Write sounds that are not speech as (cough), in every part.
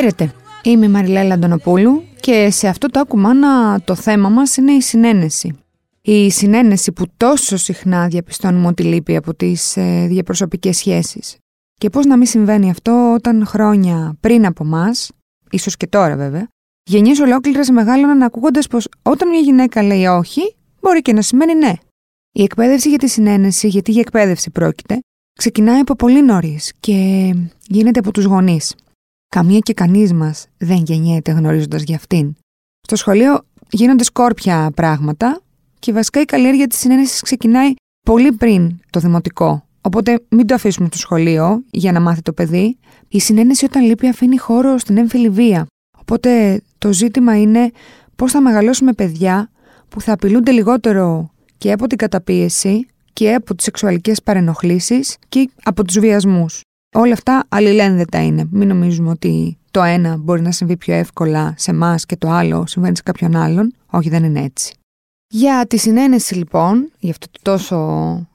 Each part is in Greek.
Χαίρετε, είμαι η Μαριλέλα Αντωνοπούλου και σε αυτό το ακουμάνα το θέμα μας είναι η συνένεση. Η συνένεση που τόσο συχνά διαπιστώνουμε ότι λείπει από τις ε, διαπροσωπικές σχέσεις. Και πώς να μην συμβαίνει αυτό όταν χρόνια πριν από εμά, ίσως και τώρα βέβαια, γενιές ολόκληρες μεγάλωναν ακούγοντας πως όταν μια γυναίκα λέει όχι, μπορεί και να σημαίνει ναι. Η εκπαίδευση για τη συνένεση, γιατί για εκπαίδευση πρόκειται, ξεκινάει από πολύ νωρίς και γίνεται από τους γονείς. Καμία και κανείς μας δεν γεννιέται γνωρίζοντας για αυτήν. Στο σχολείο γίνονται σκόρπια πράγματα και βασικά η καλλιέργεια της συνένεσης ξεκινάει πολύ πριν το δημοτικό. Οπότε μην το αφήσουμε στο σχολείο για να μάθει το παιδί. Η συνένεση όταν λείπει αφήνει χώρο στην έμφυλη βία. Οπότε το ζήτημα είναι πώς θα μεγαλώσουμε παιδιά που θα απειλούνται λιγότερο και από την καταπίεση και από τις σεξουαλικές παρενοχλήσεις και από τους βιασμούς. Όλα αυτά αλληλένδετα είναι. Μην νομίζουμε ότι το ένα μπορεί να συμβεί πιο εύκολα σε εμάς και το άλλο συμβαίνει σε κάποιον άλλον. Όχι, δεν είναι έτσι. Για τη συνένεση λοιπόν, για αυτό το τόσο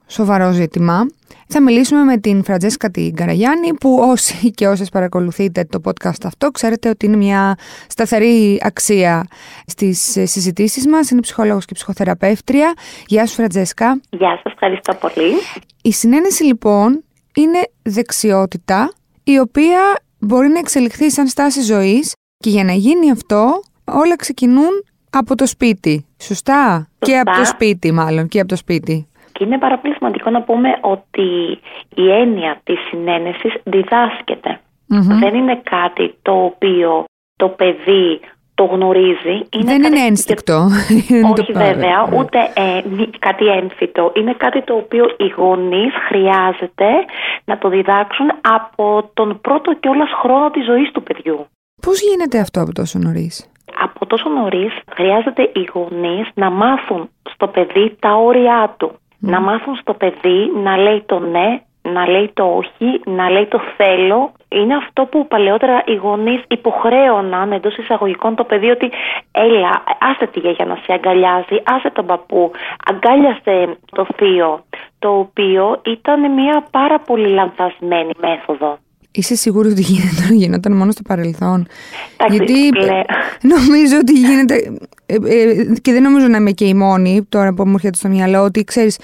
σοβαρό ζήτημα, θα μιλήσουμε με την Φραντζέσκα την Καραγιάννη που όσοι (laughs) και όσες παρακολουθείτε το podcast αυτό ξέρετε ότι είναι μια σταθερή αξία στις συζητήσεις μας. Είναι ψυχολόγος και ψυχοθεραπεύτρια. Γεια σου Φραντζέσκα. Γεια σας, ευχαριστώ πολύ. Η συνένεση λοιπόν είναι δεξιότητα η οποία μπορεί να εξελιχθεί σαν στάση ζωής και για να γίνει αυτό όλα ξεκινούν από το σπίτι. Σωστά; Σωστά. Και από το σπίτι μάλλον, και από το σπίτι. Και είναι πάρα πολύ σημαντικό να πούμε ότι η έννοια της συνένεσης Δεν είναι κάτι το οποίο το παιδί το γνωρίζει. Είναι Δεν είναι ένστικτο. (laughs) Όχι βέβαια, ούτε ε, κάτι έμφυτο. Είναι κάτι το οποίο οι γονείς χρειάζεται να το διδάξουν από τον πρώτο κιόλας χρόνο της ζωής του παιδιού. Πώς γίνεται αυτό από τόσο νωρίς; Από τόσο νωρίς χρειάζεται οι γονείς να μάθουν στο παιδί τα όρια του. Να μάθουν στο παιδί να λέει το ναι, να λέει το όχι, να λέει το θέλω. Είναι αυτό που παλαιότερα οι γονείς υποχρέωναν εντός εισαγωγικών το παιδί ότι έλα, άσε τη γιαγιά να σε αγκαλιάζει, άσε τον παππού, αγκάλιασε το θείο, το οποίο ήταν μια πάρα πολύ λανθασμένη μέθοδο. Είσαι σίγουρη ότι γίνεται, (laughs) γινόταν μόνο στο παρελθόν; Εντάξει, Γιατί νομίζω ότι γίνεται. Ε, ε, και δεν νομίζω να είμαι και η μόνη τώρα που μου έρχεται στο μυαλό ότι ξέρεις,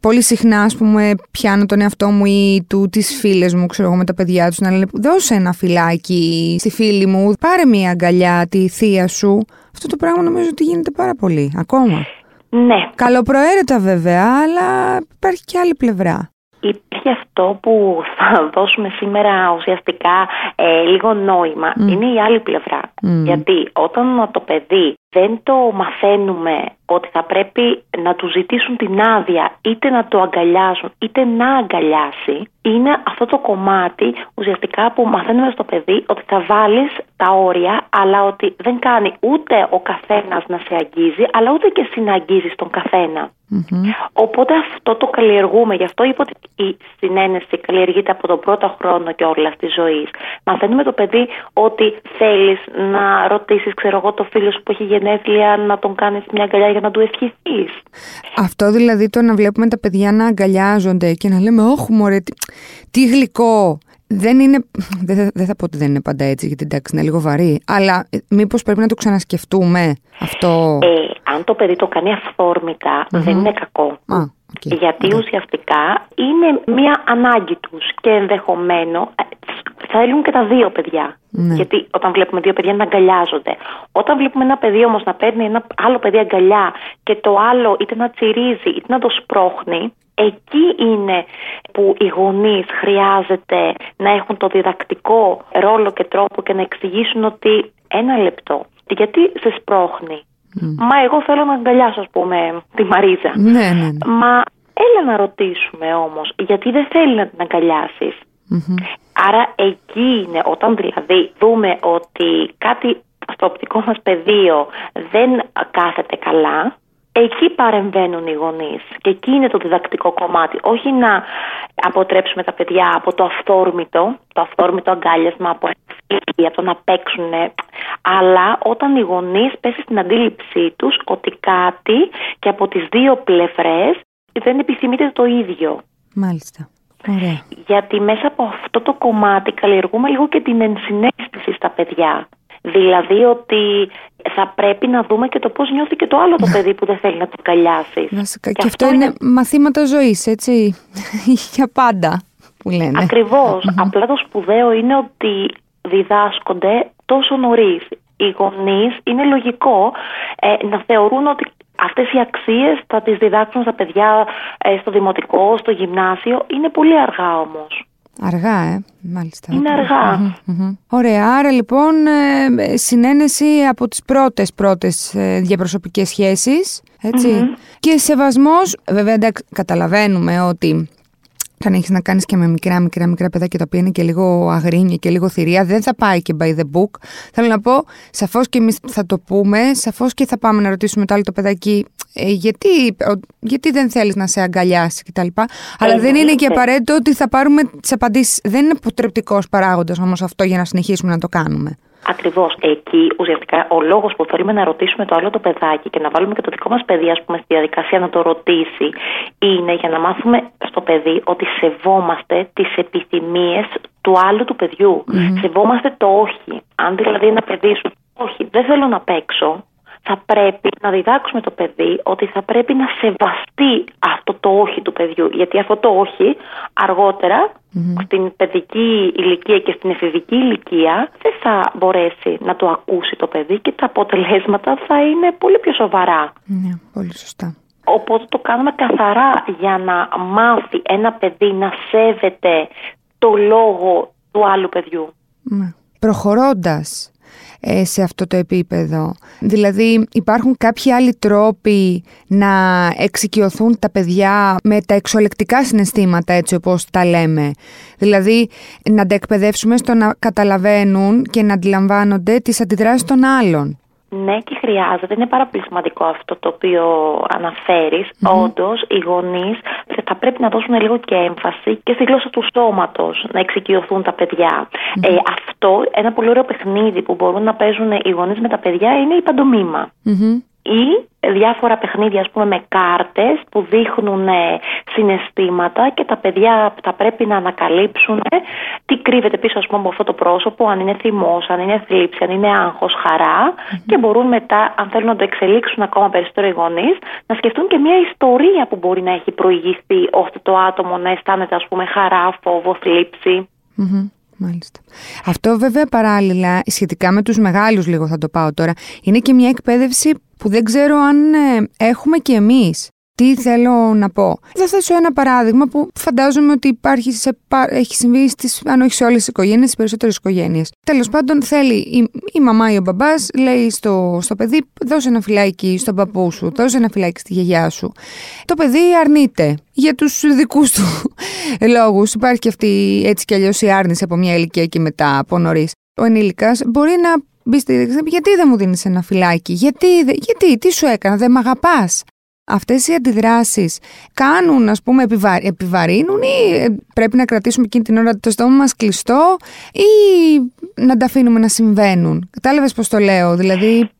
πολύ συχνά, ας πούμε, πιάνω τον εαυτό μου ή του τις φίλες μου, ξέρω εγώ, με τα παιδιά τους να λένε Δώσε ένα φυλάκι στη φίλη μου, πάρε μια αγκαλιά τη θεία σου. Αυτό το πράγμα νομίζω ότι γίνεται πάρα πολύ ακόμα. Ναι. Καλοπροαίρετα βέβαια, αλλά υπάρχει και άλλη πλευρά. Υπάρχει αυτό που θα δώσουμε σήμερα ουσιαστικά ε, λίγο νόημα. Είναι η άλλη πλευρά. Γιατί όταν το παιδί δεν το μαθαίνουμε ότι θα πρέπει να του ζητήσουν την άδεια είτε να το αγκαλιάσουν είτε να αγκαλιάσει είναι αυτό το κομμάτι ουσιαστικά που μαθαίνουμε στο παιδί ότι θα βάλεις τα όρια αλλά ότι δεν κάνει ούτε ο καθένας να σε αγγίζει αλλά ούτε και συναγγίζει τον καθένα. Οπότε αυτό το καλλιεργούμε. Γι' αυτό είπα ότι η συνένεση καλλιεργείται από τον πρώτο χρόνο και όλα τη ζωή. Μαθαίνουμε το παιδί ότι θέλεις να ρωτήσεις, ξέρω εγώ, το φίλο σου που έχει γενέθλια να τον κάνεις μια αγκαλιά για να του ευχηθείς. Αυτό δηλαδή το να βλέπουμε τα παιδιά να αγκαλιάζονται και να λέμε, Όχι, μωρέ, τι, τι γλυκό. Δεν είναι. Δεν, δεν θα πω ότι δεν είναι πάντα έτσι, γιατί εντάξει είναι λίγο βαρύ. Αλλά ε, μήπως πρέπει να το ξανασκεφτούμε αυτό; Ε, αν το παιδί το κάνει δεν είναι κακό. Γιατί ουσιαστικά είναι μία ανάγκη τους και ενδεχομένως ε, θέλουν και τα δύο παιδιά. Ναι. Γιατί όταν βλέπουμε δύο παιδιά να αγκαλιάζονται. Όταν βλέπουμε ένα παιδί όμως να παίρνει ένα άλλο παιδί αγκαλιά και το άλλο είτε να τσιρίζει είτε να το σπρώχνει, εκεί είναι που οι γονείς χρειάζεται να έχουν το διδακτικό ρόλο και τρόπο και να εξηγήσουν ότι ένα λεπτό. Γιατί σε σπρώχνει, Μα εγώ θέλω να αγκαλιάσω, ας πούμε, τη Μαρίζα. Ναι, ναι, ναι. Μα έλα να ρωτήσουμε όμως, γιατί δεν θέλει να την αγκαλιασει Άρα εκεί είναι, όταν δηλαδή δούμε ότι κάτι στο οπτικό μας πεδίο δεν κάθεται καλά, εκεί παρεμβαίνουν οι γονείς και εκεί είναι το διδακτικό κομμάτι. Όχι να αποτρέψουμε τα παιδιά από το αυθόρμητο, το αυθόρμητο αγκάλιασμα, από από το να παίξουν, αλλά όταν οι γονείς πέσει στην αντίληψή τους ότι κάτι και από τις δύο πλευρές δεν επιθυμείται το ίδιο. Μάλιστα. Ωραία. Γιατί μέσα από αυτό το κομμάτι καλλιεργούμε λίγο και την ενσυναίσθηση πεποίθηση στα παιδιά. Δηλαδή ότι θα πρέπει να δούμε και το πώς νιώθει και το άλλο το παιδί που δεν θέλει να το αγκαλιάσει. Και, και, αυτό, είναι, μαθήματα ζωής, έτσι, (laughs) για πάντα που λένε. Απλά το σπουδαίο είναι ότι διδάσκονται τόσο νωρίς. Οι γονείς είναι λογικό ε, να θεωρούν ότι αυτές οι αξίες θα τις διδάξουν στα παιδιά ε, στο δημοτικό, στο γυμνάσιο. Είναι πολύ αργά όμως. Αργά, ε, μάλιστα. Είναι Ωραία, άρα λοιπόν ε, συνένεση από τις πρώτες πρώτες ε, διαπροσωπικές σχέσεις, Και σεβασμός, βέβαια εντάξει, καταλαβαίνουμε ότι όταν έχεις να κάνεις και με μικρά, μικρά, μικρά παιδάκια τα οποία είναι και λίγο αγρίνια και λίγο θηρία, δεν θα πάει και by the book. Θέλω να πω, σαφώς και εμείς θα το πούμε, σαφώς και θα πάμε να ρωτήσουμε το άλλο το παιδάκι, ε, γιατί, γιατί δεν θέλεις να σε αγκαλιάσει κτλ. Αλλά δεν είναι και απαραίτητο ότι θα πάρουμε τις απαντήσεις. Δεν είναι αποτρεπτικός παράγοντας όμως αυτό για να συνεχίσουμε να το κάνουμε. Ακριβώς. Εκεί ουσιαστικά ο λόγος που θέλουμε να ρωτήσουμε το άλλο το παιδάκι και να βάλουμε και το δικό μας παιδί, ας πούμε, στη διαδικασία να το ρωτήσει, είναι για να μάθουμε στο παιδί ότι σεβόμαστε τις επιθυμίες του άλλου του παιδιου Σεβόμαστε το όχι. Αν δηλαδή ένα παιδί σου, όχι, δεν θέλω να παίξω, θα πρέπει να διδάξουμε το παιδί ότι θα πρέπει να σεβαστεί αυτό το όχι του παιδιού. Γιατί αυτό το όχι αργότερα στην παιδική ηλικία και στην εφηβική ηλικία δεν θα μπορέσει να το ακούσει το παιδί και τα αποτελέσματα θα είναι πολύ πιο σοβαρά. Ναι, πολύ σωστά. Οπότε το κάνουμε καθαρά για να μάθει ένα παιδί να σέβεται το λόγο του άλλου παιδιού. Ναι. Προχωρώντας ε, σε αυτό το επίπεδο. Δηλαδή υπάρχουν κάποιοι άλλοι τρόποι να εξοικειωθούν τα παιδιά με τα εξολεκτικά συναισθήματα έτσι όπως τα λέμε. Δηλαδή να τα εκπαιδεύσουμε στο να καταλαβαίνουν και να αντιλαμβάνονται τις αντιδράσεις των άλλων. Ναι, και χρειάζεται. Είναι πάρα πολύ σημαντικό αυτό το οποίο αναφέρεις. Mm-hmm. Όντως, οι γονείς θα πρέπει να δώσουν λίγο και έμφαση και στη γλώσσα του σώματος, να εξοικειωθούν τα παιδιά. Ε, αυτό, ένα πολύ ωραίο παιχνίδι που μπορούν να παίζουν οι γονείς με τα παιδιά είναι η παντομήμα ή διάφορα παιχνίδια ας πούμε με κάρτες που δείχνουν ε, συναισθήματα και τα παιδιά θα πρέπει να ανακαλύψουν ε, τι κρύβεται πίσω ας πούμε από αυτό το πρόσωπο αν είναι θυμός, αν είναι θλίψη, αν είναι άγχος, και μπορούν μετά αν θέλουν να το εξελίξουν ακόμα περισσότερο οι γονείς να σκεφτούν και μια ιστορία που μπορεί να έχει προηγηθεί ώστε το άτομο να αισθάνεται ας πούμε χαρά, φόβο, Μάλιστα. Αυτό βέβαια παράλληλα, σχετικά με τους μεγάλους λίγο θα το πάω τώρα, είναι και μια εκπαίδευση που δεν ξέρω αν ε, έχουμε και εμείς. Τι θέλω να πω. Θα θέσω ένα παράδειγμα που φαντάζομαι ότι υπάρχει σε, έχει συμβεί στις, αν όχι σε όλες τις οικογένειες, στις περισσότερες οικογένειες. Τέλος πάντων θέλει η, η μαμά ή ο μπαμπάς λέει στο, στο παιδί δώσε ένα φυλάκι στον παππού σου, δώσε ένα φυλάκι στη γιαγιά σου. Το παιδί αρνείται για τους δικούς του (laughs) λόγους. Υπάρχει και αυτή έτσι κι αλλιώς η άρνηση από μια ηλικία και μετά από νωρίς. Ο ενήλικας μπορεί να μπεις στη γιατί δεν μου δίνεις ένα φυλάκι, γιατί, γιατί, τι σου έκανα, δεν με αγαπάς; Αυτές οι αντιδράσεις κάνουν, ας πούμε, επιβαρύνουν ή ε, πρέπει να κρατήσουμε εκείνη την ώρα το στόμα μας κλειστό ή να τα αφήνουμε να συμβαίνουν; Κατάλαβες πώς το λέω, δηλαδή...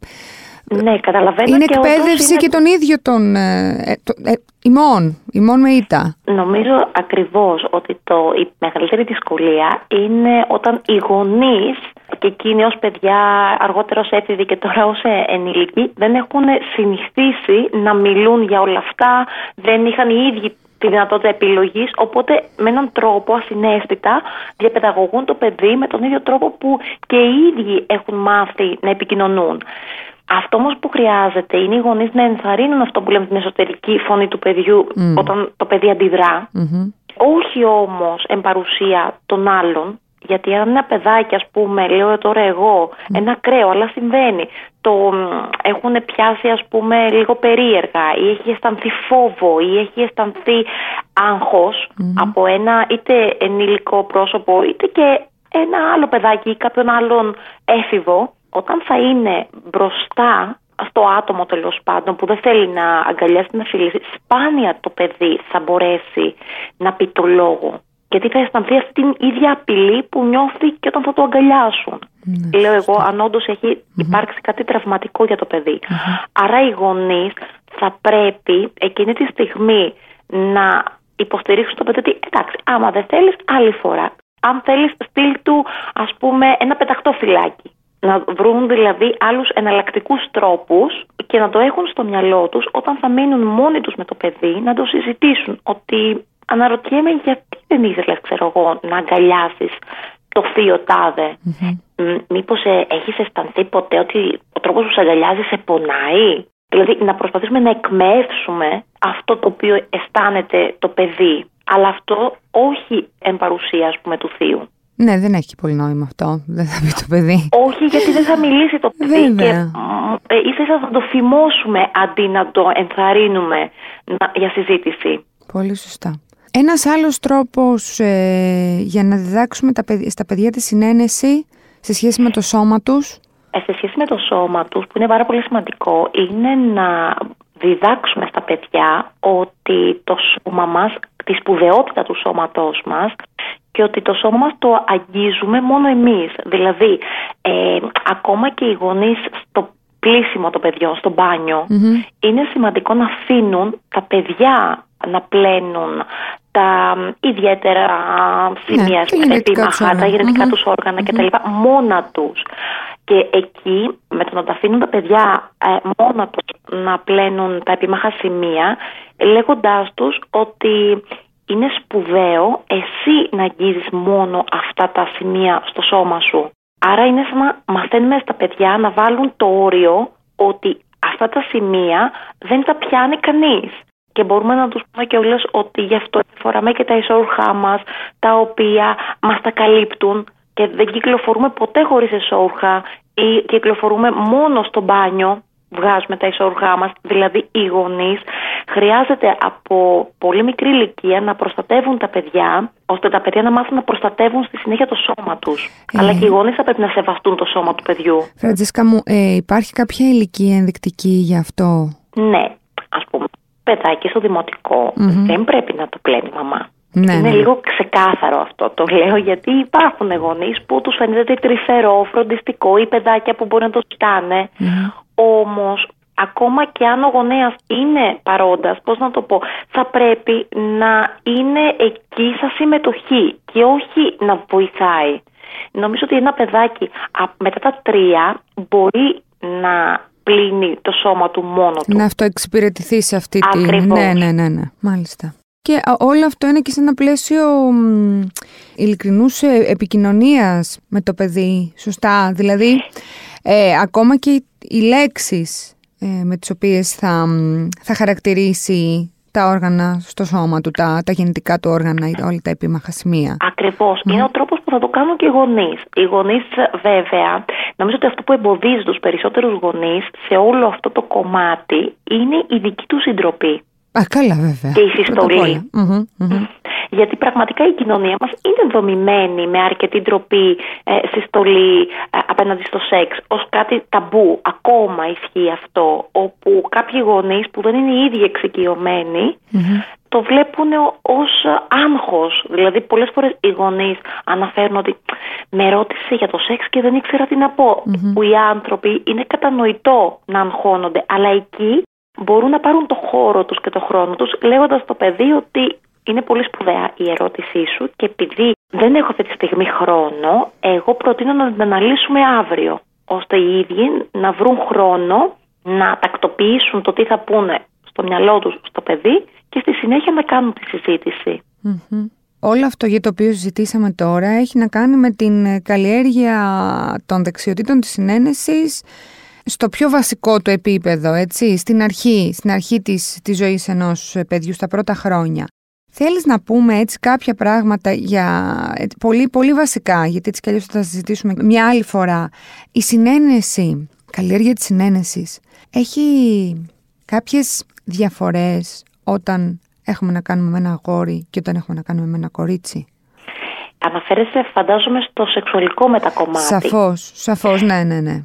Ναι, καταλαβαίνω. Είναι εκπαίδευση και τον ίδιο τον ε, ε, ε, ημών, ημών με ήττα. Νομίζω ακριβώς ότι το, η μεγαλύτερη δυσκολία είναι όταν οι γονείς και εκείνοι ως παιδιά, αργότερα ως έφηβοι και τώρα ως ενήλικοι, δεν έχουν συνηθίσει να μιλούν για όλα αυτά, δεν είχαν οι ίδιοι τη δυνατότητα επιλογής. Οπότε, με έναν τρόπο ασυναίσθητα διαπαιδαγωγούν το παιδί με τον ίδιο τρόπο που και οι ίδιοι έχουν μάθει να επικοινωνούν. Αυτό όμως που χρειάζεται είναι οι γονείς να ενθαρρύνουν αυτό που λέμε την εσωτερική φωνή του παιδιού όταν το παιδί Όχι όμως εν παρουσία των άλλων, γιατί αν ένα παιδάκι, ας πούμε, λέω τώρα εγώ, ένα κρέο, αλλά συμβαίνει, το έχουν πιάσει, ας πούμε, λίγο περίεργα ή έχει αισθανθεί φόβο ή έχει αισθανθεί από ένα είτε ενήλικο πρόσωπο είτε και ένα άλλο παιδάκι ή κάποιον άλλον έφηβο, όταν θα είναι μπροστά στο άτομο τέλος πάντων που δεν θέλει να αγκαλιάσει να φιλήσει, σπάνια το παιδί θα μπορέσει να πει το λόγο. Γιατί θα αισθανθεί αυτή την ίδια απειλή που νιώθει και όταν θα το αγκαλιάσουν. Ναι, Λέω εγώ, αν όντως έχει υπάρξει κάτι τραυματικό για το παιδι Άρα οι γονείς θα πρέπει εκείνη τη στιγμή να υποστηρίξουν το παιδί ότι εντάξει, άμα δεν θέλεις, άλλη φορά. Αν θέλεις στείλ του ας πούμε ένα πεταχτό φυλάκι. Να βρουν δηλαδή άλλους εναλλακτικούς τρόπους και να το έχουν στο μυαλό τους όταν θα μείνουν μόνοι τους με το παιδί να το συζητήσουν ότι αναρωτιέμαι γιατί δεν ήθελες ξέρω εγώ να αγκαλιάσεις το θείο τάδε. Mm-hmm. Μήπως ε, έχεις αισθανθεί ποτέ ότι ο τρόπος που σε αγκαλιάζει σε πονάει; Δηλαδή να προσπαθήσουμε να εκμεύσουμε αυτό το οποίο αισθάνεται το παιδί. Αλλά αυτό όχι εν παρουσία ας πούμε του θείου. Ναι, δεν έχει πολύ νόημα αυτό. Δεν θα πει το παιδί. Όχι, γιατί δεν θα μιλήσει το παιδί. Βέβαια. Και ε, ίσα θα το θυμώσουμε αντί να το ενθαρρύνουμε για συζήτηση. Πολύ σωστά. Ένας άλλος τρόπος ε, για να διδάξουμε τα, στα παιδιά τη συνένεση σε σχέση με το σώμα τους; Ε, σε σχέση με το σώμα τους, που είναι πάρα πολύ σημαντικό, είναι να διδάξουμε στα παιδιά ότι το σώμα μας, τη σπουδαιότητα του σώματός μας και ότι το σώμα μας το αγγίζουμε μόνο εμείς. Δηλαδή, ε, ακόμα και οι γονείς στο πλήσιμο των παιδιών, στο μπανιο είναι σημαντικό να αφήνουν τα παιδιά να πλένουν τα ιδιαίτερα σημεία, ναι, επίμαχα, τα γενετικά mm-hmm. τους οργανα κτλ. μόνα τους. Και εκεί με το να τα αφήνουν τα παιδιά ε, μόνα τους να πλένουν τα επίμαχα σημεία λέγοντάς τους ότι είναι σπουδαίο εσύ να αγγίζεις μόνο αυτά τα σημεία στο σώμα σου. Άρα είναι σαν να μαθαίνουμε στα παιδιά να βάλουν το όριο ότι αυτά τα σημεία δεν τα πιάνει κανείς και μπορούμε να τους πούμε και όλες ότι γι' αυτό φοράμε και τα ισόρουχά μας τα οποία μας τα καλύπτουν και δεν κυκλοφορούμε ποτέ χωρίς ισόρουχα ή κυκλοφορούμε μόνο στο μπάνιο βγάζουμε τα ισόρουχά μας, δηλαδή οι γονείς χρειάζεται από πολύ μικρή ηλικία να προστατεύουν τα παιδιά ώστε τα παιδιά να μάθουν να προστατεύουν στη συνέχεια το σώμα τους. Ε. Αλλά και οι γονείς θα πρέπει να σεβαστούν το σώμα του παιδιού. Φραντζίσκα μου, ε, υπάρχει κάποια ηλικία ενδεικτική γι' αυτό; Ναι, ας πούμε παιδάκι στο δημοτικο δεν πρέπει να το πλένει η μαμά. Ναι, είναι ναι. λίγο ξεκάθαρο αυτό. Το λέω γιατί υπάρχουν γονεί που τους φαίνεται τρυφερό, φροντιστικό ή παιδάκια που μπορεί να το κοιτάνε. Όμως, ακόμα και αν ο γονέας είναι παρόντας, πώς να το πω, θα πρέπει να είναι εκεί σαν συμμετοχή και όχι να βοηθάει. Νομίζω ότι ένα παιδάκι μετά τα τρία μπορεί να πλύνει το σώμα του μόνο του. Να αυτοεξυπηρετηθεί σε αυτή τη... Ναι, ναι, ναι, ναι, μάλιστα. Και όλο αυτό είναι και σε ένα πλαίσιο ειλικρινούς ε, επικοινωνίας με το παιδί, σωστά; Δηλαδή, ε, ακόμα και οι λέξεις ε, με τις οποίες θα, θα χαρακτηρίσει τα όργανα στο σώμα του, τα, τα γεννητικά του όργανα, όλα τα επίμαχα σημεία. Ακριβώς. Είναι ο τρόπος που θα το κάνουν και οι γονείς. Οι γονείς βέβαια, νομίζω ότι αυτό που εμποδίζει τους περισσότερους γονείς σε όλο αυτό το κομμάτι είναι η δική τους συντροπή. Α, καλά βέβαια. Και η συστολη Γιατί πραγματικά η κοινωνία μας είναι δομημένη με αρκετή ντροπή, ε, συστολή ε, απέναντι στο σεξ ως κάτι ταμπού. Ακόμα ισχύει αυτό, όπου κάποιοι γονείς που δεν είναι οι ίδιοι το βλέπουν ως άγχος. Δηλαδή πολλές φορές οι γονείς αναφέρουν ότι με ρώτησε για το σεξ και δεν ήξερα τι να πω. Που οι άνθρωποι είναι κατανοητό να αγχώνονται, αλλά εκεί μπορούν να πάρουν το χώρο τους και το χρόνο τους λέγοντας στο παιδί ότι είναι πολύ σπουδαία η ερώτησή σου και επειδή δεν έχω αυτή τη στιγμή χρόνο, εγώ προτείνω να την αναλύσουμε αύριο, ώστε οι ίδιοι να βρουν χρόνο να τακτοποιήσουν το τι θα πούνε στο μυαλό τους στο παιδί και στη συνέχεια να κάνουν τη συζητηση Όλο αυτό για το οποίο συζητήσαμε τώρα έχει να κάνει με την καλλιέργεια των δεξιοτήτων της συνένεσης στο πιο βασικό του επίπεδο, έτσι, στην αρχή, στην αρχή της, της ζωής ενός παιδιού, στα πρώτα χρόνια. Θέλεις να πούμε έτσι κάποια πράγματα για πολύ, πολύ βασικά, γιατί έτσι κι αλλιώς θα συζητήσουμε μια άλλη φορά. Η συνένεση, καλλιέργεια της συνένεσης, έχει κάποιες διαφορές όταν έχουμε να κάνουμε με ένα αγόρι και όταν έχουμε να κάνουμε με ένα κορίτσι; Αναφέρεσαι φαντάζομαι στο σεξουαλικό μετακομμάτι. Σαφώς, σαφώς, ναι, ναι, ναι.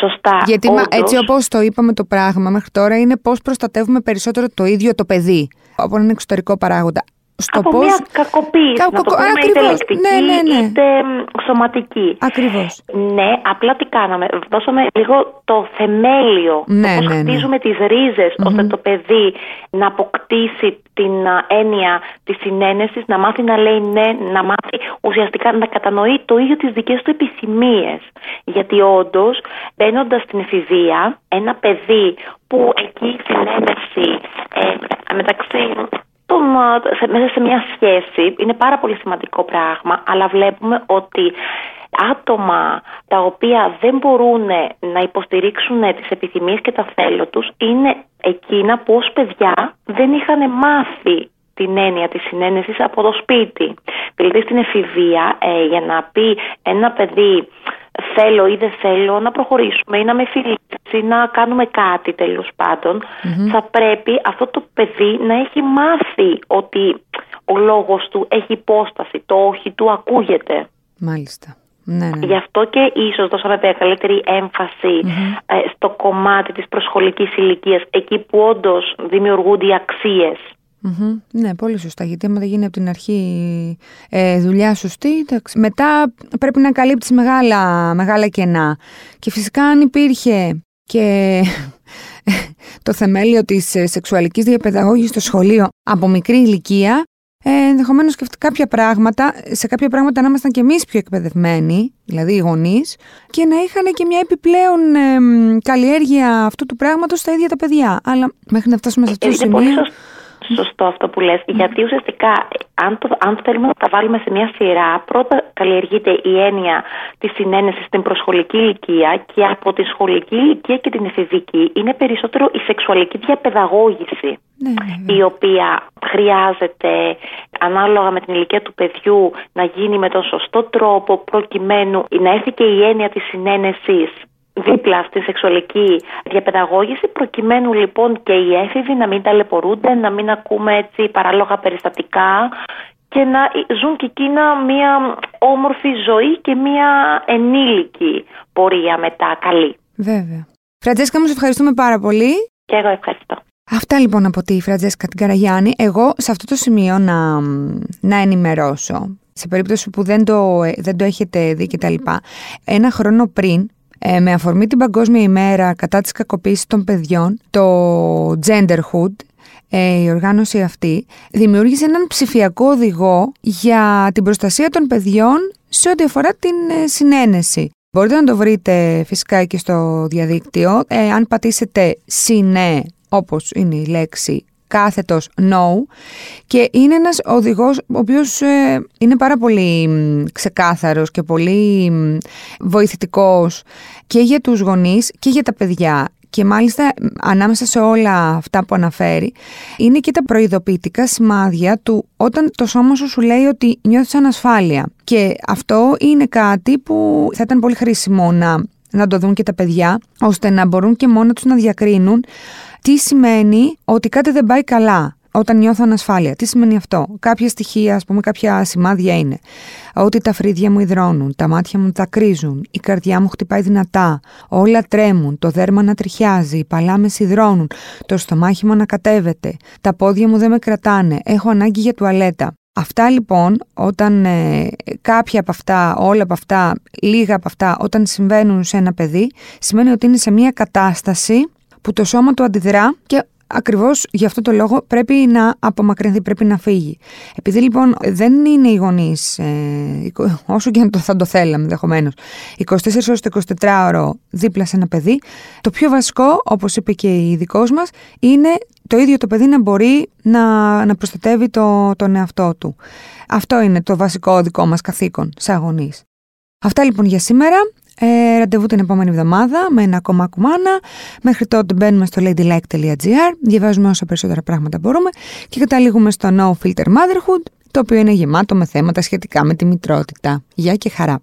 Σωστά. Γιατί έτσι όπως το είπαμε το πράγμα μέχρι τώρα είναι πώς προστατεύουμε περισσότερο το ίδιο το παιδί από έναν εξωτερικό παράγοντα. Στο από πώς... μια κακοποίηση, Κα... να το πούμε Ακριβώς. είτε ναι, ναι, ναι. είτε σωματική. Ακριβώς. Ναι, απλά τι κάναμε. Δώσαμε λίγο το θεμέλιο, ναι, το πώς ναι, ναι. χτίζουμε τις ριζες ώστε το παιδί να αποκτήσει την α, έννοια της συνένεσης, να μάθει να λέει ναι, να μάθει ουσιαστικά να κατανοεί το ίδιο τις δικές του επιθυμίες. Γιατί όντως, μπαίνοντας στην εφηβεία, ένα παιδί που εκεί η συνένεση ε, μεταξύ τον, σε, μέσα σε μια σχέση είναι πάρα πολύ σημαντικό πράγμα, αλλά βλέπουμε ότι άτομα τα οποία δεν μπορούν να υποστηρίξουν τις επιθυμίες και τα θέλω τους είναι εκείνα που ως παιδιά δεν είχαν μάθει την έννοια της συνένεσης από το σπίτι. Δηλαδή στην εφηβεία ε, για να πει ένα παιδί θέλω ή δεν θέλω να προχωρήσουμε ή να με φιλήσει ή να κάνουμε κάτι τέλος θα πρέπει αυτό το παιδί να έχει μάθει ότι ο λόγος του έχει υπόσταση, το όχι του ακούγεται. Μάλιστα. Ναι, ναι. Γι' αυτό και ίσως δώσαμε καλύτερη ε, στο κομμάτι της προσχολικής ηλικίας, εκεί που όντως δημιουργούνται οι αξίες. Ναι, πολύ σωστά. Γιατί άμα δεν γίνει από την αρχή ε, δουλειά σωστή, μετά πρέπει να καλύψει μεγάλα, μεγάλα κενά. Και φυσικά αν υπήρχε και (laughs) το θεμέλιο της ε, σεξουαλικής διαπαιδαγώγησης στο σχολείο από μικρή ηλικία, ε, ενδεχομένως και κάποια πράγματα, σε κάποια πράγματα να ήμασταν και εμείς πιο εκπαιδευμένοι, δηλαδή οι γονείς, και να είχαν και μια επιπλέον ε, καλλιέργεια αυτού του πράγματος στα ίδια τα παιδιά. Αλλά μέχρι να φτάσουμε σε αυτό το ε, σημείο σωστό αυτό που λες, γιατί ουσιαστικά αν, το, αν θέλουμε να τα βάλουμε σε μια σειρά, πρώτα καλλιεργείται η έννοια της συνένεσης στην προσχολική ηλικία και από τη σχολική ηλικία και την εφηβική είναι περισσότερο η σεξουαλική διαπαιδαγώγηση. Ναι, ναι, ναι. η οποία χρειάζεται ανάλογα με την ηλικία του παιδιού να γίνει με τον σωστό τρόπο προκειμένου να έρθει και η έννοια της συνένεσης δίπλα στη σεξουαλική διαπαιδαγώγηση προκειμένου λοιπόν και οι έφηβοι να μην ταλαιπωρούνται, να μην ακούμε έτσι παράλογα περιστατικά και να ζουν και εκείνα μια όμορφη ζωή και μια ενήλικη πορεία μετά καλή. Βέβαια. Φραντζέσκα μου, σε ευχαριστούμε πάρα πολύ. Και εγώ ευχαριστώ. Αυτά λοιπόν από τη Φραντζέσκα την Καραγιάννη. Εγώ σε αυτό το σημείο να, να ενημερώσω, σε περίπτωση που δεν το, δεν το έχετε δει και τα λοιπά, ένα χρόνο πριν ε, με αφορμή την Παγκόσμια ημέρα κατά της κακοποίησης των παιδιών, το Genderhood, ε, η οργάνωση αυτή, δημιούργησε έναν ψηφιακό οδηγό για την προστασία των παιδιών σε ό,τι αφορά την ε, συνένεση. Μπορείτε να το βρείτε φυσικά και στο διαδίκτυο. Ε, αν πατήσετε «συνέ» όπως είναι η λέξη κάθετος no. Και είναι ένας οδηγός ο οποίος ε, είναι πάρα πολύ ξεκάθαρος και πολύ βοηθητικός και για τους γονείς και για τα παιδιά. Και μάλιστα ανάμεσα σε όλα αυτά που αναφέρει είναι και τα προειδοποιητικά σημάδια του όταν το σώμα σου σου λέει ότι νιώθεις ανασφάλεια. Και αυτό είναι κάτι που θα ήταν πολύ χρήσιμο να, να το δουν και τα παιδιά ώστε να μπορούν και μόνο τους να διακρίνουν τι σημαίνει ότι κάτι δεν πάει καλά όταν νιώθω ανασφάλεια; Τι σημαίνει αυτό; Κάποια στοιχεία, ας πούμε, κάποια σημάδια είναι ότι τα φρύδια μου υδρώνουν, τα μάτια μου δακρύζουν, η καρδιά μου χτυπάει δυνατά, όλα τρέμουν, το δέρμα να τριχιάζει, οι παλάμες υδρώνουν, το στομάχι μου ανακατεύεται, τα πόδια μου δεν με κρατάνε, έχω ανάγκη για τουαλέτα. Αυτά λοιπόν, όταν ε, κάποια από αυτά, όλα από αυτά, λίγα από αυτά, όταν συμβαίνουν σε ένα παιδί, σημαίνει ότι είναι σε μια κατάσταση που το σώμα του αντιδρά και Ακριβώς γι' αυτό το λόγο πρέπει να απομακρυνθεί, πρέπει να φύγει. Επειδή λοιπόν δεν είναι οι γονείς, ε, (laughs) όσο και αν το, θα το θέλαμε ενδεχομένως, 24 ώρες το 24 ώρο δίπλα σε ένα παιδί, το πιο βασικό, όπως είπε και η ειδικό μας, είναι το ίδιο το παιδί να μπορεί να, να προστατεύει το, τον εαυτό του. Αυτό είναι το βασικό δικό μας καθήκον σαν γονείς. Αυτά λοιπόν για σήμερα. Ε, ραντεβού την επόμενη εβδομάδα με ένα ακόμα κουμάνα. Μέχρι τότε μπαίνουμε στο ladylike.gr, διαβάζουμε όσο περισσότερα πράγματα μπορούμε και καταλήγουμε στο No Filter Motherhood, το οποίο είναι γεμάτο με θέματα σχετικά με τη μητρότητα. Γεια και χαρά!